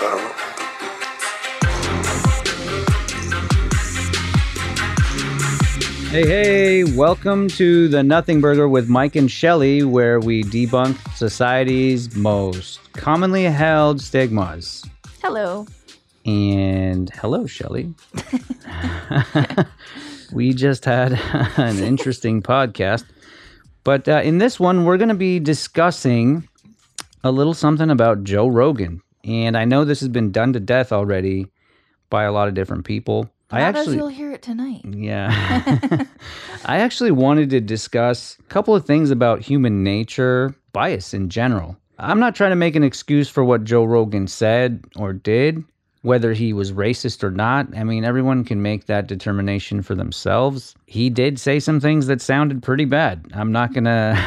so I don't know. Hey, hey, welcome to the Nothing Burger with Mike and Shelly, where we debunk society's most commonly held stigmas. Hello. And hello, Shelly. we just had an interesting podcast. But uh, in this one, we're going to be discussing a little something about Joe Rogan. And I know this has been done to death already by a lot of different people. I Not as actually you'll hear it tonight. yeah. I actually wanted to discuss a couple of things about human nature, bias in general. I'm not trying to make an excuse for what Joe Rogan said or did, whether he was racist or not. I mean, everyone can make that determination for themselves. He did say some things that sounded pretty bad. I'm not going to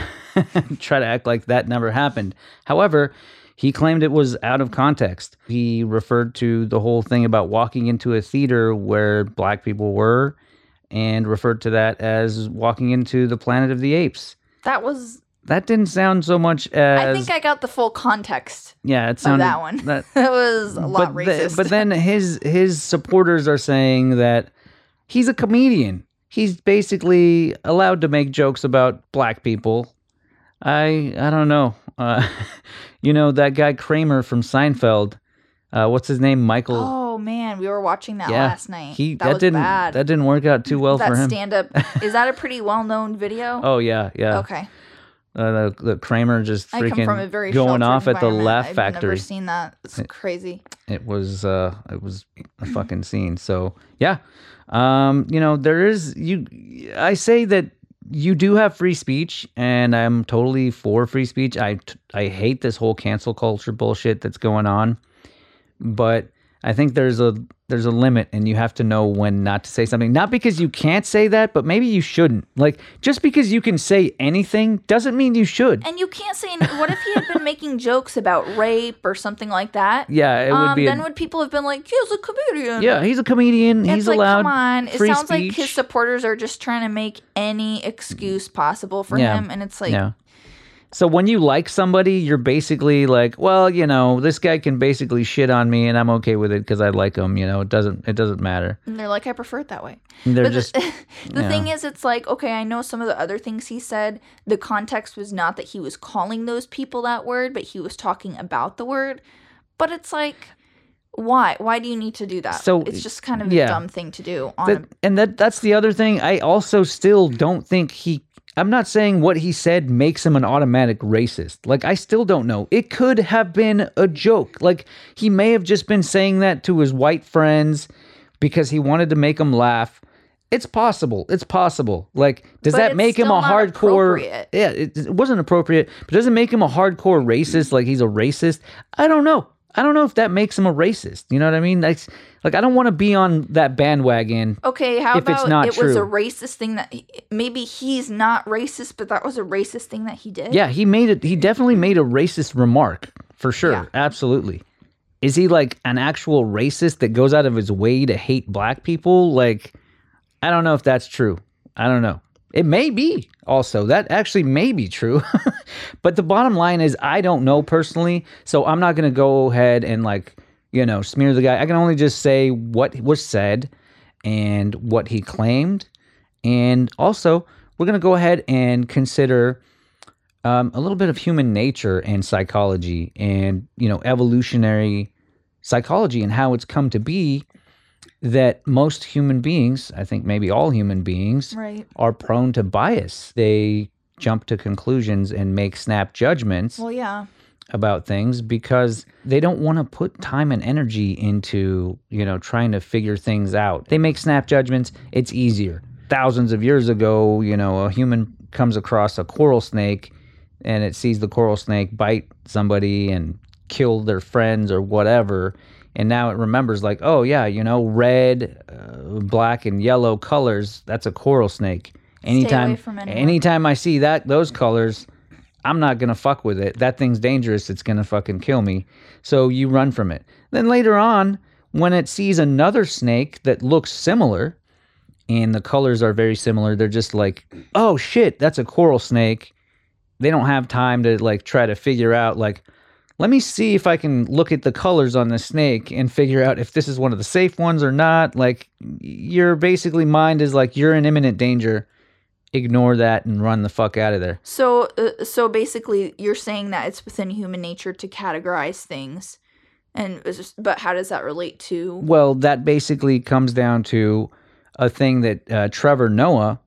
try to act like that never happened. However, he claimed it was out of context. He referred to the whole thing about walking into a theater where black people were and referred to that as walking into the planet of the apes. That was. That didn't sound so much as I think I got the full context yeah, it sounded that one. That, That was a lot but, racist. the- but then his his supporters are saying that he's a comedian. He's basically allowed to make jokes about black people. I I don't know. Uh, you know that guy Kramer from Seinfeld. Uh, what's his name? Michael. oh man, we were watching that yeah, last night. He that, that, was didn't bad. that didn't work out too well that for him. That stand up is that a pretty well known video? oh yeah, yeah. okay. Uh, the, the Kramer just I come from a freaking very going off at the. Laugh I've Factory. Never seen that. It's crazy. it was uh it was a fucking scene so yeah um you know there is you i say that you do have free speech and i'm totally for free speech. I i hate this whole cancel culture bullshit that's going on but i think there's a there's a limit and you have to know when not to say something not because you can't say that but maybe you shouldn't like just because you can say anything doesn't mean you should And you can't say. any- What if he had been making jokes about rape or something like that? yeah it would um, be a- then would people have been like, "He's a comedian"? yeah he's a comedian It's he's like, allowed come on. It sounds like his supporters are just trying to make any excuse possible for Yeah. him, and it's like, yeah. So when you like somebody, you're basically like, well, you know, this guy can basically shit on me, and I'm okay with it because I like him. You know, it doesn't it doesn't matter. and they're like, I prefer it that way. And They're But just the, the thing is, it's like, okay, I know some of the other things he said. The context was not that he was calling those people that word, but he was talking about the word. But it's like, why? Why do you need to do that? So, it's just kind of yeah. a dumb thing to do. On that, and that that's the other thing. I also still don't think he. I'm not saying what he said makes him an automatic racist. Like I still don't know. It could have been a joke. Like he may have just been saying that to his white friends because he wanted to make them laugh. It's possible. It's possible. Like, does But that make him a hardcore? Yeah, it, it wasn't appropriate. But does it make him a hardcore racist? Like he's a racist? I don't know. I don't know if that makes him a racist. You know what I mean? Like, like I don't want to be on that bandwagon. Okay, how if it's about not it was a racist thing that maybe he's not racist, but that was a racist thing that he did. Yeah, he made it. He definitely made a racist remark for sure. Yeah. Absolutely. Is he like an actual racist that goes out of his way to hate black people? Like, I don't know if that's true. I don't know. It may be also. That actually may be true. but the bottom line is, I don't know personally. So I'm not going to go ahead and like, you know, smear the guy. I can only just say what was said and what he claimed. And also, we're going to go ahead and consider um, a little bit of human nature and psychology and, you know, evolutionary psychology and how it's come to be that most human beings, I think maybe all human beings, Right. are prone to bias. They jump to conclusions and make snap judgments Well, yeah. about things because they don't want to put time and energy into, you know, trying to figure things out. They make snap judgments, it's easier. Thousands of years ago, you know, a human comes across a coral snake and it sees the coral snake bite somebody and kill their friends or whatever. And now it remembers, like, oh, yeah, you know, red, uh, black, and yellow colors, that's a coral snake. Anytime, anytime I see that, those colors, I'm not gonna fuck with it. That thing's dangerous. It's gonna fucking kill me. So you run from it. Then later on, when it sees another snake that looks similar, and the colors are very similar, they're just like, oh shit, that's a coral snake. They don't have time to like try to figure out like, let me see if I can look at the colors on the snake and figure out if this is one of the safe ones or not. Like, your basically mind is like, you're in imminent danger. Ignore that and run the fuck out of there. So, uh, so basically, you're saying that it's within human nature to categorize things, and just, but how does that relate to? Well, that basically comes down to a thing that uh, Trevor Noah,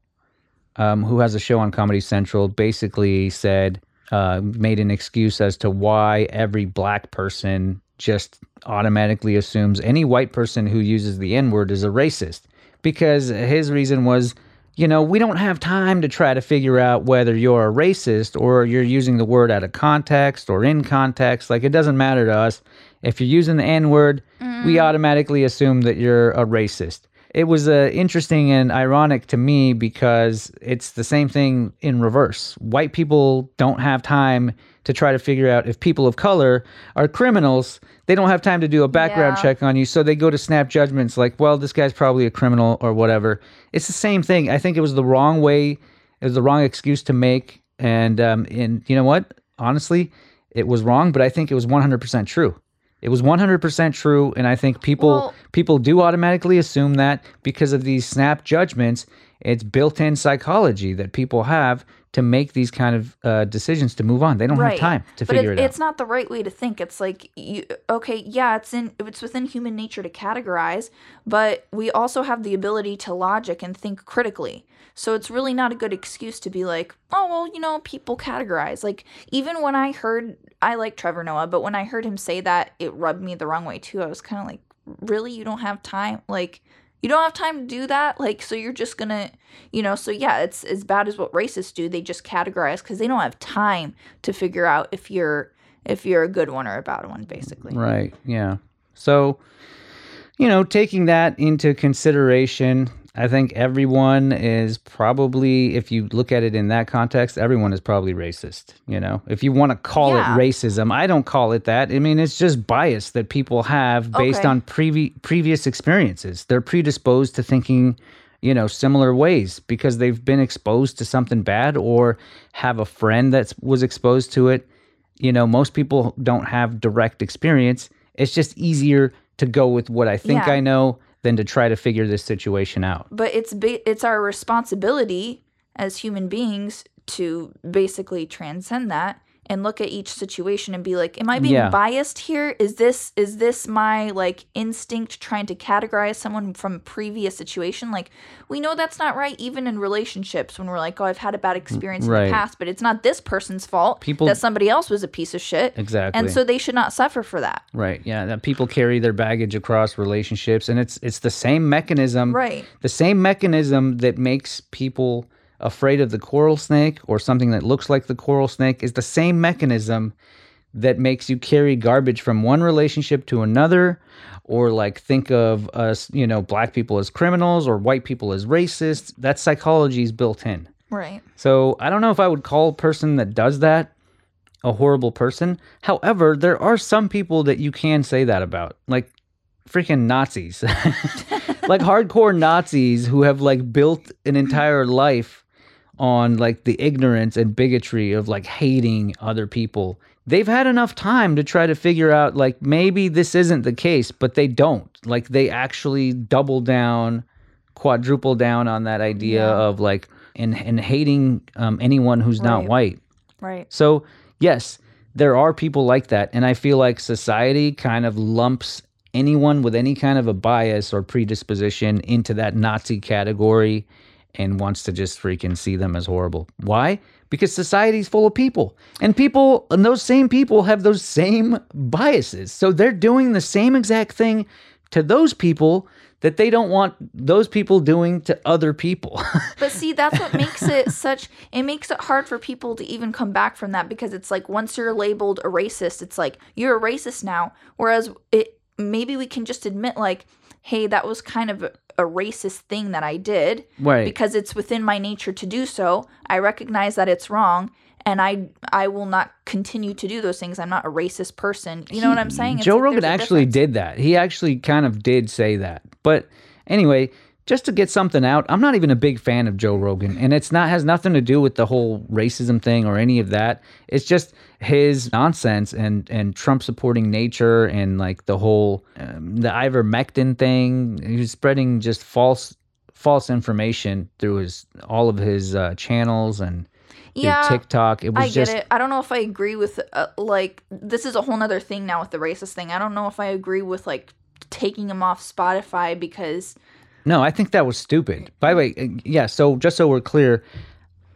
um, who has a show on Comedy Central, basically said, uh, made an excuse as to why every black person just automatically assumes any white person who uses the N word is a racist. Because his reason was, you know, we don't have time to try to figure out whether you're a racist or you're using the word out of context or in context. Like, it doesn't matter to us. If you're using the N word, we automatically assume that you're a racist. It was uh, interesting and ironic to me because it's the same thing in reverse. White people don't have time to try to figure out if people of color are criminals. They don't have time to do a background Yeah. check on you, so they go to snap judgments like, well, this guy's probably a criminal or whatever. It's the same thing. I think it was the wrong way, it was the wrong excuse to make. And, um, and you know what? Honestly, it was wrong, but I think it was 100% true. It was 100% true, and I think people Well- people do automatically assume that because of these snap judgments. It's built-in psychology that people have to make these kind of uh, decisions to move on. They don't have time to but figure it, it out. it's not the right way to think. It's like you okay, yeah, it's in it's within human nature to categorize, but we also have the ability to logic and think critically. So it's really not a good excuse to be like, oh well, you know, people categorize. Like even when I heard I like Trevor Noah, but when I heard him say that, it rubbed me the wrong way too. I was kind of like, really, you don't have time, like. You don't have time to do that, like so. You're just gonna, you know. So yeah, it's as bad as what racists do. They just categorize because they don't have time to figure out if you're if you're a good one or a bad one, basically. Right. Yeah. So, you know, taking that into consideration, I think everyone is probably, if you look at it in that context, everyone is probably racist. You know, if you want to call Yeah. it racism, I don't call it that. I mean, it's just bias that people have based Okay. on previ- previous experiences. They're predisposed to thinking, you know, similar ways because they've been exposed to something bad or have a friend that was exposed to it you know, most people don't have direct experience. It's just easier to go with what I think Yeah. I know than to try to figure this situation out. But it's it's our responsibility as human beings to basically transcend that and look at each situation and be like, am I being Yeah. biased here? Is this is this my like instinct trying to categorize someone from a previous situation? Like we know that's not right even in relationships when we're like, oh, I've had a bad mm, experience in the past, but it's not this person's fault People- that somebody else was a piece of shit. Exactly. And so they should not suffer for that. Right. Yeah. That people carry their baggage across relationships, and it's it's the same mechanism. Right. The same mechanism that makes people afraid of the coral snake or something that looks like the coral snake is the same mechanism that makes you carry garbage from one relationship to another or like think of us you know black people as criminals or white people as racists that psychology is built in Right. so I don't know if I would call a person that does that a horrible person. However, there are some people that you can say that about, like freaking Nazis, like hardcore Nazis who have like built an entire life on like the ignorance and bigotry of like hating other people. They've had enough time to try to figure out like maybe this isn't the case, but they don't. Like they actually double down, quadruple down on that idea Yeah. of like and and hating um, anyone who's not white. Right. So, yes, there are people like that. And I feel like society kind of lumps anyone with any kind of a bias or predisposition into that Nazi category and wants to just freaking see them as horrible. Why? Because society's full of people. And people, and those same people have those same biases. So they're doing the same exact thing to those people that they don't want those people doing to other people. But see, that's what makes it such. It makes it hard for people to even come back from that because it's like once you're labeled a racist, it's like you're a racist now. Whereas it maybe we can just admit like, hey, that was kind of a, racist thing that I did Right. because it's within my nature to do so. I recognize that it's wrong. And I I will not continue to do those things. I'm not a racist person. You know what I'm saying? It's Joe like Rogan actually difference. did that. He actually kind of did say that. But anyway, just to get something out. I'm not even a big fan of Joe Rogan, and it's not has nothing to do with the whole racism thing or any of that. It's just his nonsense and and Trump supporting nature and like the whole um, the ivermectin thing. He's spreading just false false information through his all of his uh, channels and Yeah, TikTok. It was I just get it. I don't know if I agree with uh, like this is a whole nother thing now with the racist thing. I don't know if I agree with like taking him off Spotify because No, I think that was stupid. By the way, uh, yeah, so just so we're clear,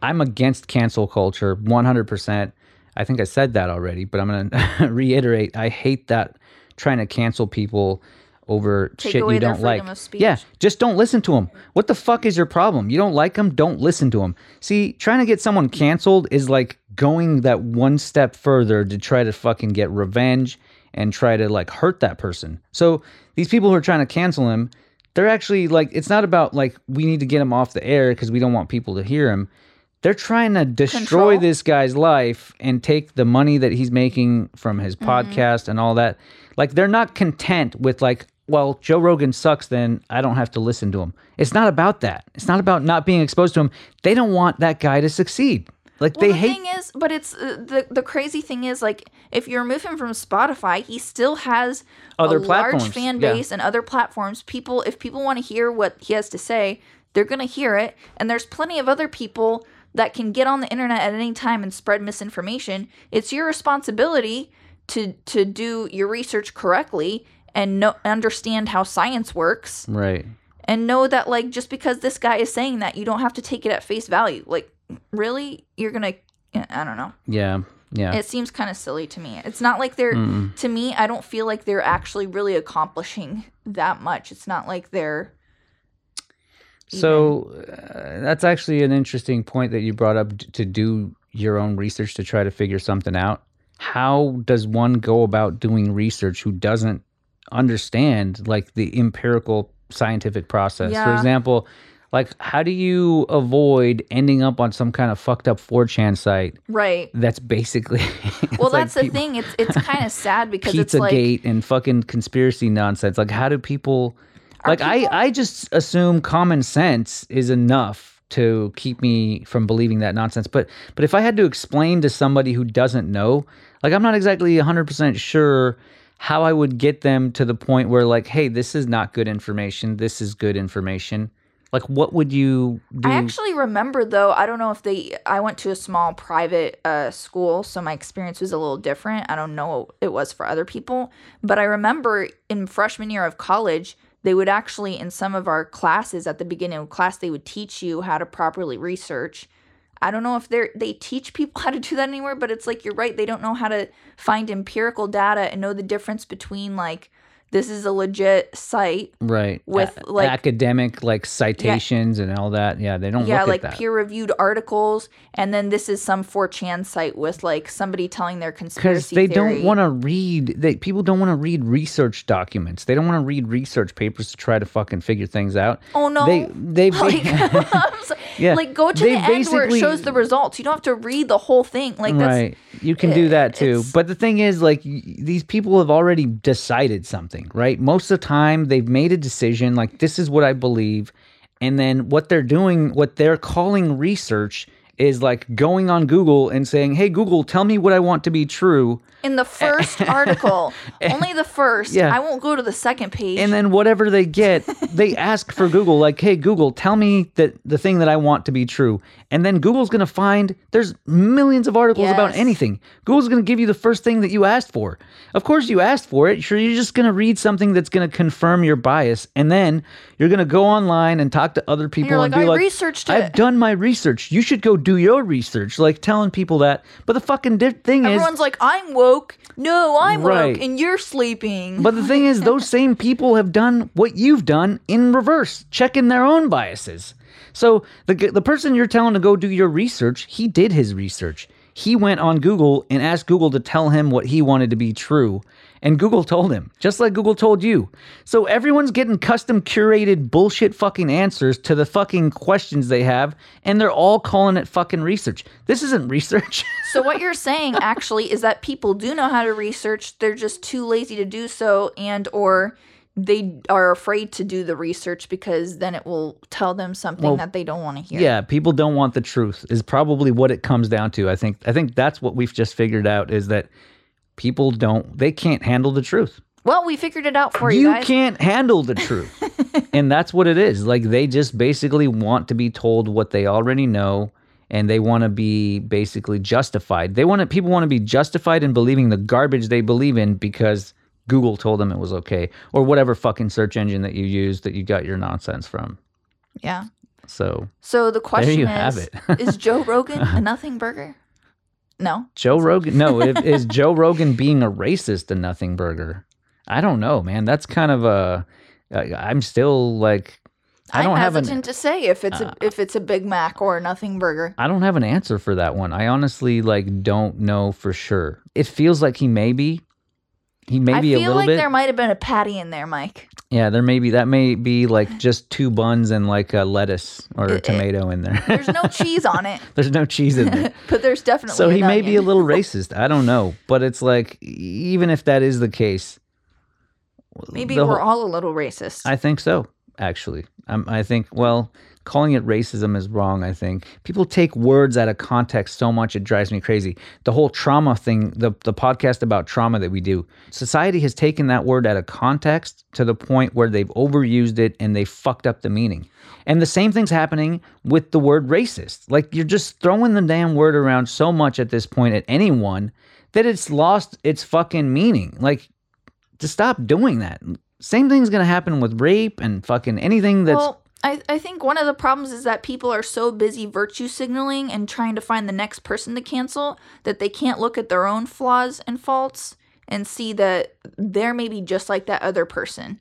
I'm against cancel culture 100%. I think I said that already, but I'm going to reiterate I hate that trying to cancel people over Take shit you don't like. freedom of speech. Yeah, just don't listen to them. What the fuck is your problem? You don't like them? Don't listen to them. See, trying to get someone canceled is like going that one step further to try to fucking get revenge and try to like hurt that person. So these people who are trying to cancel him, they're actually like it's not about like we need to get him off the air because we don't want people to hear him. They're trying to destroy Control. this guy's life and take the money that he's making from his Mm-hmm. podcast and all that. Like they're not content with like, well, Joe Rogan sucks, then I don't have to listen to him. It's not about that. It's not about not being exposed to him. They don't want that guy to succeed. Like well, they the hate thing is, but it's uh, the the crazy thing is like if you remove him from Spotify, he still has Other a platforms, large fan yeah. base and other platforms. People, if people want to hear what he has to say, they're gonna hear it. And there's plenty of other people that can get on the internet at any time and spread misinformation. It's your responsibility to to do your research correctly and know, understand how science works right. and know that like just because this guy is saying that you don't have to take it at face value like really you're gonna i don't know Yeah. Yeah. it seems kind of silly to me it's not like they're to me i don't feel like they're actually really accomplishing that much it's not like they're So uh, that's actually an interesting point that you brought up d- to do your own research to try to figure something out. How does one go about doing research who doesn't understand like the empirical scientific process? For example, like how do you avoid ending up on some kind of fucked up 4chan site right that's basically well like that's the peop- thing it's it's kind of sad because it's like Pizzagate and fucking conspiracy nonsense. Like, how do people? Like, people- I I just assume common sense is enough to keep me from believing that nonsense. But but if I had to explain to somebody who doesn't know, like, I'm not exactly 100 percent sure how I would get them to the point where like, hey, this is not good information. This is good information. Like, what would you do? I actually remember though. I don't know if they. I went to a small private uh, school, so my experience was a little different. I don't know what it was for other people, but I remember in freshman year of college, they would actually in some of our classes at the beginning of class, they would teach you how to properly research. I don't know if they they teach people how to do that anywhere, but it's like you're right. They don't know how to find empirical data and know the difference between like this is a legit site right. With, A- like- academic like citations and all that. Yeah, they don't yeah like peer reviewed articles and then this is some 4chan site with like somebody telling their conspiracy because they theory. don't want to read they people don't want to read research documents. They don't want to read research papers to try to fucking figure things out. Oh no. They they like, so- Yeah, like go to they the end where it shows the results. You don't have to read the whole thing. Like that's right. You can do that too. but the thing is like y- these people have already decided something right? Most of the time they've made a decision like this is what i believe and then what they're doing what they're calling research is like going on google and saying hey google tell me what i want to be true in the first article only the first Yeah. i won't go to the second page and then whatever they get, they ask for Google, like, "Hey Google, tell me that the thing that I want to be true." And then Google's gonna find there's millions of articles about anything. Google's gonna give you the first thing that you asked for. Of course, you asked for it. Sure, you're just gonna read something that's gonna confirm your bias, and then you're gonna go online and talk to other people you're and like, be "I like, "I've it." done my research. You should go do your research." Like telling people that. But the fucking di- thing is, everyone's like i'm woke no i'm Right. woke and you're sleeping but the thing is, those same people have done what you've done in reverse, checking their own biases. So the the person you're telling to go do your research, he did his research. He went on Google and asked Google to tell him what he wanted to be true, and Google told him, just like Google told you. So everyone's getting custom curated bullshit fucking answers to the fucking questions they have, and they're all calling it fucking research. This isn't research. So what you're saying actually is that people do know how to research, they're just too lazy to do so and or they are afraid to do the research because then it will tell them something Well, that they don't want to hear. Yeah, people don't want the truth is probably what it comes down to. I think I think that's what we've just figured out is that people don't they can't handle the truth. Well, we figured it out for you, you guys. can't handle the truth. and that's what it is. Like they just basically want to be told what they already know and they want to be basically justified. They want to, people want to be justified in believing the garbage they believe in because Google told them it was okay or whatever fucking search engine that you use that you got your nonsense from. Yeah. So, So the question you is: have it. Is Joe Rogan a nothing burger? No. Joe Rogan. No, if, is Joe Rogan being a racist a nothing burger? I don't know, man. That's kind of a. I'm still like, I don't am have hesitant an. Uh, to say if it's a if it's a Big Mac or a nothing burger. I don't have an answer for that one. I honestly like don't know for sure. It feels like he may be. He may I be a feel little like bit. there might have been a patty in there, Mike. yeah, there may be that may be like just two buns and like a lettuce or a It- tomato in there. There's no cheese on it, There's no cheese in there. but there's definitely. so an he may be a onion. little racist. I don't know, but it's like even if that is the case, Maybe the we're whole- all a little racist. I think so, actually. Um, I think, well, calling it racism is wrong, I think. People take words out of context so much, it drives me crazy. The whole trauma thing, the, the podcast about trauma that we do, society has taken that word out of context to the point where they've overused it and they fucked up the meaning. And the same thing's happening with the word racist. Like, you're just throwing the damn word around so much at this point at anyone that it's lost its fucking meaning. Like, to stop doing that. Same thing's gonna happen with rape and fucking anything that's well, I, I think one of the problems is that people are so busy virtue signaling and trying to find the next person to cancel that they can't look at their own flaws and faults and see that they're maybe just like that other person.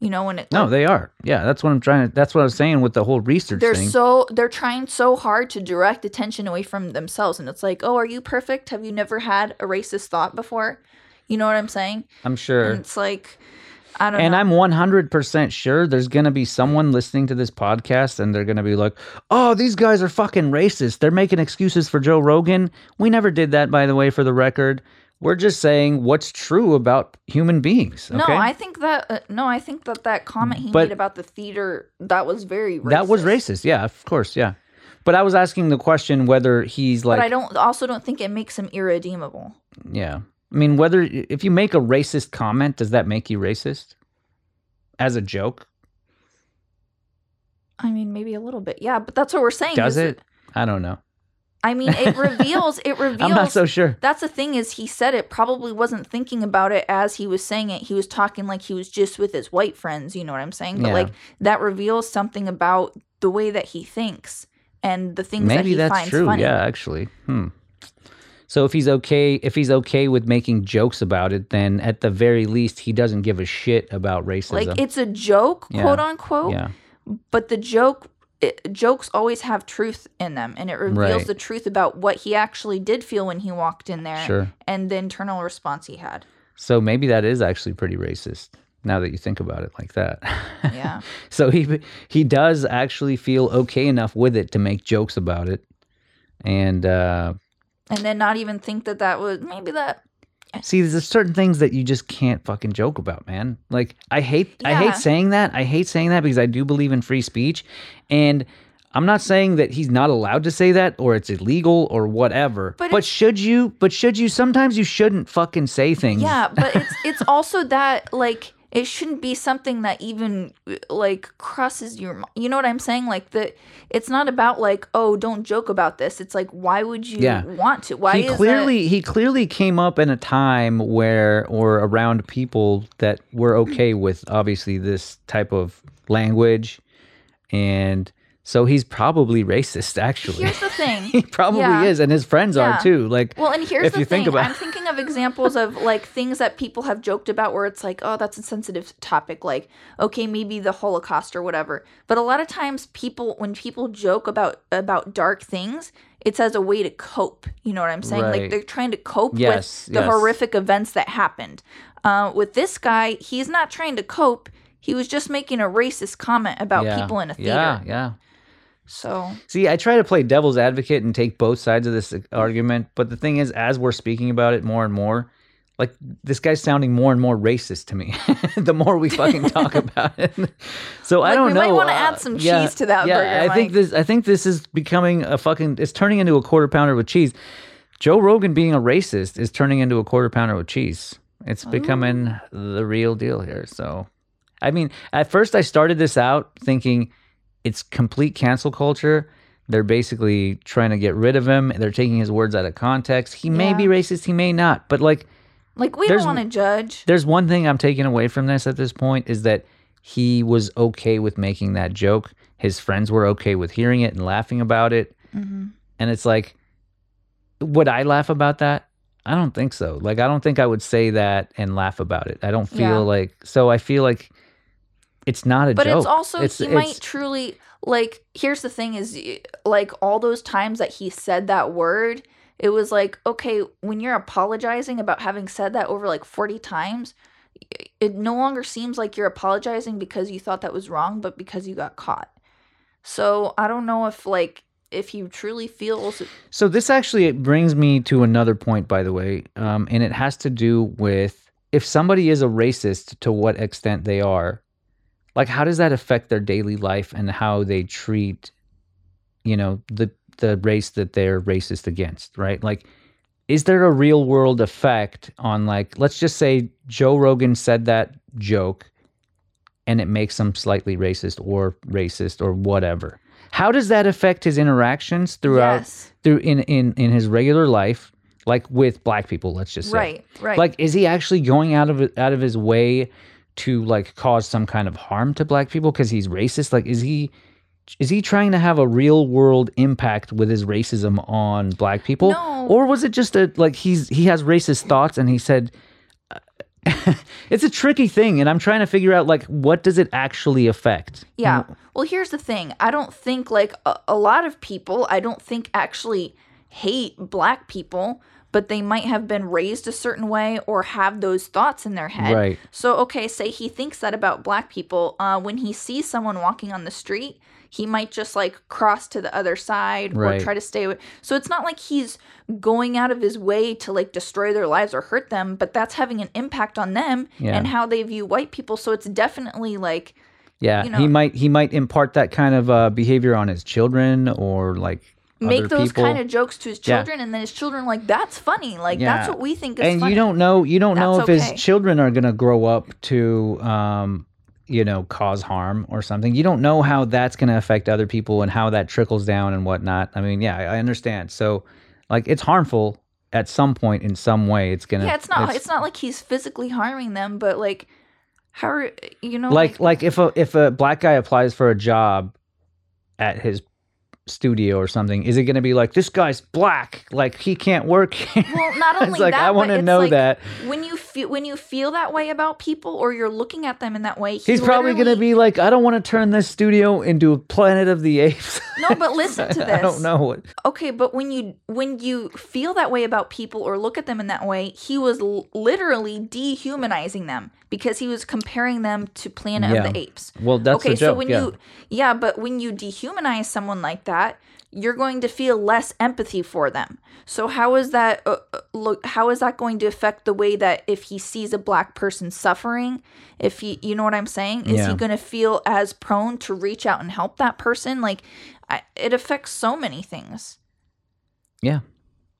You know, when it no, they are. Yeah, that's what I'm trying to. That's what I was saying with the whole research they're thing. so they're trying so hard to direct attention away from themselves and it's like oh are you perfect have you never had a racist thought before you know what i'm saying I'm sure, and it's like i don't and know I'm 100 percent sure there's gonna be someone listening to this podcast, and they're gonna be like, "Oh, these guys are fucking racist. They're making excuses for Joe Rogan." We never did that, by the way, for the record. We're just saying what's true about human beings. Okay? no i think that uh, no i think that that comment he But- made about the theater that was very racist. that was racist. Yeah, of course. Yeah, but I was asking the question whether he's like but i don't also don't think it makes him irredeemable Yeah. I mean, whether if you make a racist comment, does that make you racist? As a joke? i mean maybe a little bit yeah but that's what we're saying Does is it? I don't know. i mean it reveals it reveals I'm not so sure. That's the thing is he said it probably wasn't thinking about it as he was saying it. He was talking like he was just with his white friends, you know what I'm saying? But Yeah. like that reveals something about the way that he thinks and the things that Maybe he that's finds true. funny. Yeah, actually. Hmm. So if he's okay, if he's okay with making jokes about it, then at the very least he doesn't give a shit about racism. Like it's a joke, Yeah. quote unquote, yeah. but the joke it, jokes always have truth in them and it reveals Right. the truth about what he actually did feel when he walked in there Sure. and the internal response he had. So maybe that is actually pretty racist. Now that you think about it like that. Yeah. so he he does actually feel okay enough with it to make jokes about it. And uh and then not even think that that was maybe that See, there's certain things that you just can't fucking joke about, man. Like I hate I hate saying that. I hate saying that because I do believe in free speech and I'm not saying that he's not allowed to say that or it's illegal or whatever. But But, should you? But should you? Sometimes you shouldn't fucking say things. Yeah, but it's it's also that like it shouldn't be something that even like crosses your mi- you know what I'm saying? Like the it's not about like oh don't joke about this. It's like why would you Yeah. want to? Why he is that- clearly he clearly came up in a time where or around people that were okay with obviously this type of language. And so he's probably racist actually here's the thing he probably Yeah. is and his friends Yeah. are too like Well, and here's if the you thing. think about I'm thinking of examples of like things that people have joked about where it's like, oh, that's a sensitive topic. Like, okay, maybe the Holocaust or whatever. But a lot of times, people when people joke about about dark things, it's as a way to cope. You know what I'm saying? Right. Like they're trying to cope Yes, with the yes. horrific events that happened. Uh, with this guy, he's not trying to cope. He was just making a racist comment about yeah, people in a theater. yeah yeah So See, I try to play devil's advocate and take both sides of this argument, but the thing is, as we're speaking about it more and more, like this guy's sounding more and more racist to me the more we fucking talk about it. So I don't we know. might wanna uh, add some cheese to that yeah, burger, I think this. I think this is becoming a fucking. It's turning into a quarter pounder with cheese. Joe Rogan being a racist is turning into a quarter pounder with cheese. It's becoming the real deal here. So, I mean, at first I started this out thinking it's complete cancel culture. They're basically trying to get rid of him. They're taking his words out of context. He may Yeah. be racist, he may not. But like Like we There's- don't want to judge. there's one thing I'm taking away from this at this point is that he was okay with making that joke. His friends were okay with hearing it and laughing about it. Mm-hmm. And it's like, would I laugh about that? I don't think so. Like, I don't think I would say that and laugh about it. I don't feel Yeah. like, so I feel like it's not a But joke. it's also It's- he it's- might truly like. Here's the thing: is like all those times that he said that word, it was like okay, when you're apologizing about having said that over like forty times, it no longer seems like you're apologizing because you thought that was wrong, but because you got caught. So I don't know if like if he truly feels So this actually brings me to another point, by the way, um, and it has to do with if somebody is a racist, to what extent they are. Like, how does that affect their daily life and how they treat, you know, the the race that they're racist against, right? Like, is there a real world effect on like, let's just say Joe Rogan said that joke, and it makes them slightly racist or racist or whatever. How does that affect his interactions throughout yes, through in in in his regular life like with black people let's just say right, right, like is he actually going out of out of his way to like cause some kind of harm to black people because he's racist like is he is he trying to have a real world impact with his racism on black people No. or was it just a like he's he has racist thoughts and he said uh, it's a tricky thing and i'm trying to figure out like what does it actually affect Yeah. Well, here's the thing. I don't think like a, a lot of people, I don't think actually hate black people, but they might have been raised a certain way or have those thoughts in their head. Right. So, okay, say he thinks that about black people. Uh, when he sees someone walking on the street, he might just like cross to the other side Right. or try to stay away. So it's not like he's going out of his way to like destroy their lives or hurt them, but that's having an impact on them Yeah. and how they view white people. So it's definitely like Yeah, you know, he might he might impart that kind of uh, behavior on his children or like make those people. kind of jokes to his Yeah. children and then his children like that's funny like that's what we think is and funny you don't know you don't know if okay. his children are gonna grow up to um you know cause harm or something. You don't know how that's gonna affect other people and how that trickles down and whatnot. I mean, yeah, I understand. So like it's harmful at some point in some way. It's gonna yeah it's not it's, not like he's physically harming them but like how are you know like like if a if a black guy applies for a job at his studio or something is it going to be like this guy's black like he can't work well not only it's like that i want to know like that. when you feel when you feel that way about people or you're looking at them in that way he he's probably going to be like i don't want to turn this studio into a planet of the apes no but listen to this i don't know what okay but when you when you feel that way about people or look at them in that way he was l- literally dehumanizing them because he was comparing them to planet Yeah. of the apes well that's okay the joke so when yeah. you yeah but when you dehumanize someone like that you're going to feel less empathy for them. So how is that uh, uh, look how is that going to affect the way that if he sees a black person suffering if he you know what i'm saying? Is Yeah. he going to feel as prone to reach out and help that person? Like I, it affects so many things. Yeah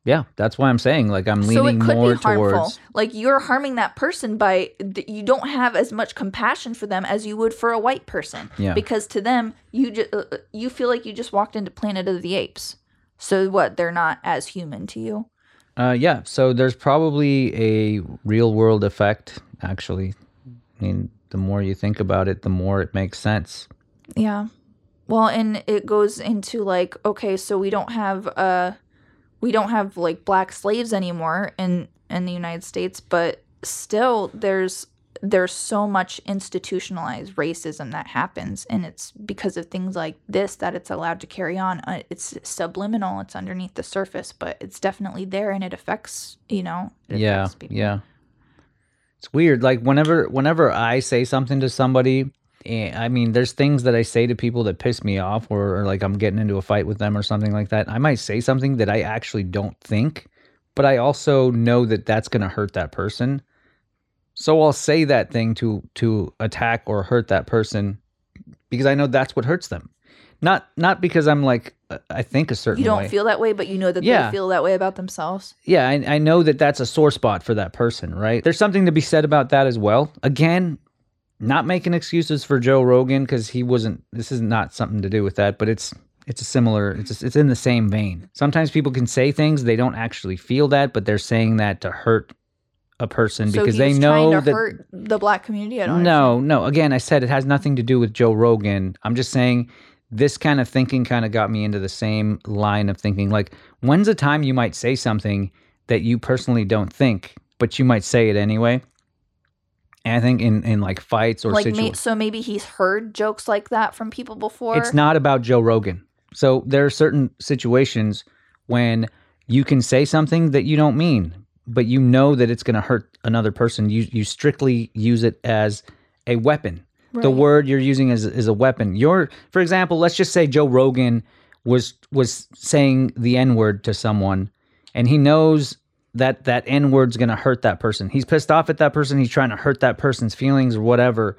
yeah that's why i'm saying like i'm so leaning it could more be harmful. towards like you're harming that person by you don't have as much compassion for them as you would for a white person. Yeah. because to them you just uh, uh, you feel like you just walked into planet of the apes. So what? They're not as human to you? Uh yeah. So there's probably a real world effect actually. I mean the more you think about it the more it makes sense. Yeah. Well and it goes into like okay so we don't have uh we don't have like black slaves anymore in in the united states but still there's there's so much institutionalized racism that happens and it's because of things like this that it's allowed to carry on. Uh, it's subliminal it's underneath the surface but it's definitely there and it affects you know it yeah affects people. yeah. It's weird. Like whenever whenever i say something to somebody i mean there's things that i say to people that piss me off or, or like i'm getting into a fight with them or something like that i might say something that i actually don't think but I also know that that's going to hurt that person. So I'll say that thing to to attack or hurt that person because I know that's what hurts them. Not not because I'm like uh, I think a certain You don't way. feel that way, but you know that Yeah. they feel that way about themselves. yeah, I, I know that that's a sore spot for that person, right? There's something to be said about that as well. Again, not making excuses for Joe Rogan because he wasn't. This is not something to do with that, but it's it's a similar. It's it's in the same vein. Sometimes people can say things they don't actually feel that, but they're saying that to hurt a person So because he they know trying to that. hurt the black community. I don't No, no. Again, I said it has nothing to do with Joe Rogan. I'm just saying this kind of thinking kind of got me into the same line of thinking. Like, when's a time you might say something that you personally don't think, but you might say it anyway? And I think in, in like fights or like may, so maybe he's heard jokes like that from people before. it's not about Joe Rogan. So there are certain situations when you can say something that you don't mean, but you know that it's going to hurt another person. You you strictly use it as a weapon. The word you're using is is a weapon. You're, for example, let's just say Joe Rogan was was saying the N word to someone, and he knows that that N word's going to hurt that person. He's pissed off at that person. He's trying to hurt that person's feelings or whatever.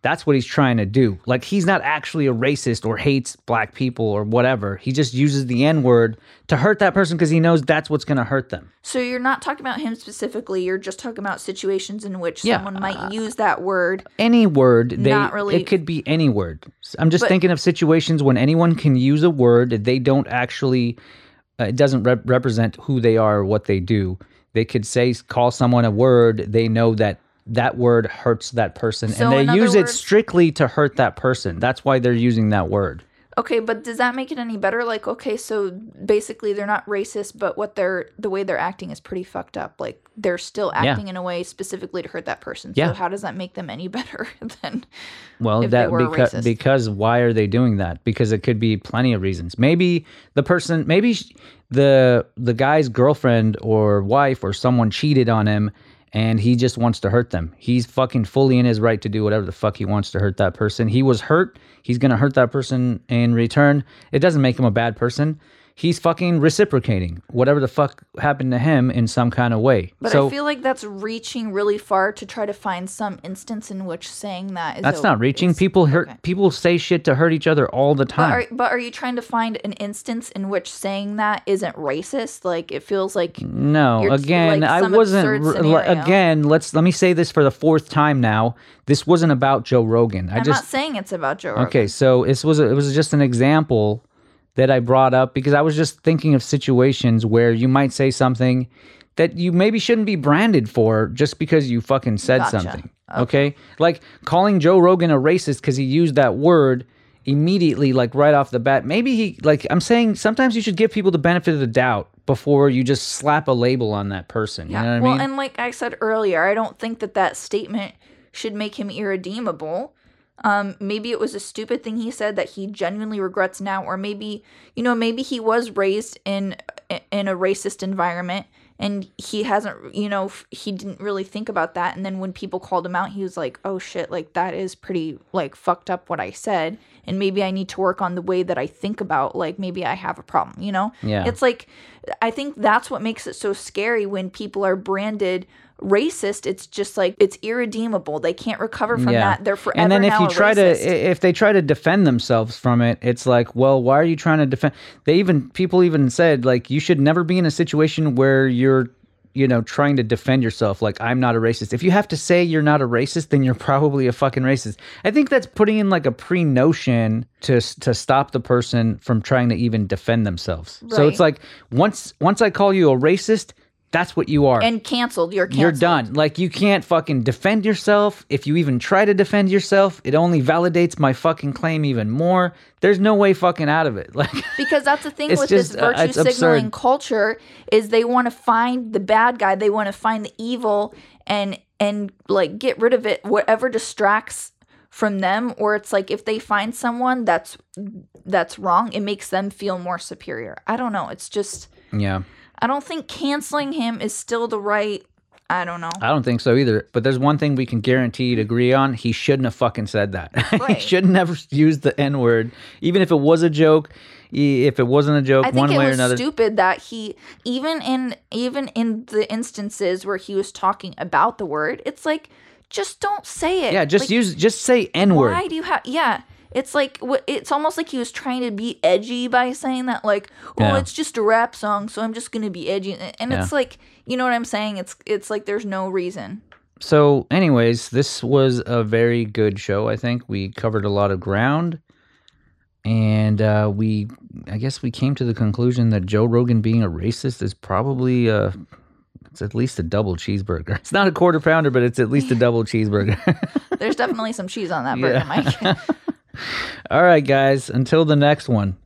That's what he's trying to do. Like he's not actually a racist or hates black people or whatever. He just uses the N word to hurt that person because he knows that's what's going to hurt them. So you're not talking about him specifically. You're just talking about situations in which Yeah, someone might use that word. any word they Not really- it could be any word i'm just But- thinking of situations when anyone can use a word that they don't actually uh, it doesn't rep- represent who they are or what they do. They could say call someone a word. They know that that word hurts that person. So and they use it strictly to hurt that person. That's why they're using that word Okay, but does that make it any better? Like, okay, so basically they're not racist, but what they're the way they're acting is pretty fucked up. Like they're still Yeah. acting in a way specifically to hurt that person. Yeah. So how does that make them any better than Well, if they that because racist. because why are they doing that? Because it could be plenty of reasons. Maybe the person, maybe the the guy's girlfriend or wife or someone cheated on him, and he just wants to hurt them. He's fucking fully in his right to do whatever the fuck he wants to hurt that person. He was hurt. He's gonna hurt that person in return. It doesn't make him a bad person. He's fucking reciprocating whatever the fuck happened to him in some kind of way. But so I feel like that's reaching really far to try to find some instance in which saying that is that's not reaching. is- People hurt. okay. People say shit to hurt each other all the But time. are, but are you trying to find an instance in which saying that isn't racist? Like it feels like No, again, like I wasn't. r- again, let's let me say this for the fourth time now. This wasn't about Joe Rogan. I I'm just not saying it's about Joe Rogan. okay. So this was a, it was just an example that I brought up because I was just thinking of situations where you might say something that you maybe shouldn't be branded for just because you fucking said Gotcha. something. Okay, like calling Joe Rogan a racist because he used that word immediately, like right off the bat. Maybe he like I'm saying sometimes you should give people the benefit of the doubt before you just slap a label on that person. Yeah. You know what well, I mean? and like I said earlier, I don't think that that statement should make him irredeemable. Um, maybe it was a stupid thing he said that he genuinely regrets now, or maybe you know, maybe he was raised in in a racist environment and he hasn't, you know, he didn't really think about that. And then when people called him out, he was like, "Oh shit, like that is pretty like fucked up what I said." And maybe I need to work on the way that I think about like maybe I have a problem, you know? Yeah. It's like I think that's what makes it so scary when people are branded racist. It's just like it's irredeemable. They can't recover from that. They're forever And then if you try to, racist. i- if they try to defend themselves from it, it's like, well, why are you trying to defend? They even people even said like you should never be in a situation where you're, you know, trying to defend yourself. Like I'm not a racist. If you have to say you're not a racist, then you're probably a fucking racist. I think that's putting in like a pre notion to to stop the person from trying to even defend themselves. So it's like once once I call you a racist. That's what you are. and canceled. You're canceled. You're done. Like you can't fucking defend yourself. If you even try to defend yourself, it only validates my fucking claim even more. There's no way fucking out of it. Like Because that's the thing with just, this uh, virtue it's signaling absurd. culture is they want to find the bad guy, they want to find the evil and and like get rid of it whatever distracts from them or it's like if they find someone that's that's wrong, it makes them feel more superior. I don't know. It's just Yeah. I don't think canceling him is still the right I don't know. I don't think so either. But there's one thing we can guaranteed agree on. He shouldn't have fucking said that. he shouldn't have used the N word. Even if it was a joke, if it wasn't a joke, I think one it way or was another. stupid that he even in even in the instances where he was talking about the word, it's like just don't say it. yeah, just Like, use just say N word. Why do you have? Yeah, it's like it's almost like he was trying to be edgy by saying that, like, oh, Yeah. it's just a rap song, so I'm just gonna be edgy, and it's like, you know what I'm saying? It's it's like there's no reason. So, anyways, this was a very good show. I think we covered a lot of ground, and uh, we, I guess, we came to the conclusion that Joe Rogan being a racist is probably uh it's at least a double cheeseburger. It's not a quarter pounder, but it's at least a double cheeseburger. There's definitely some cheese on that burger, Yeah. Mike. All right, guys. Until the next one.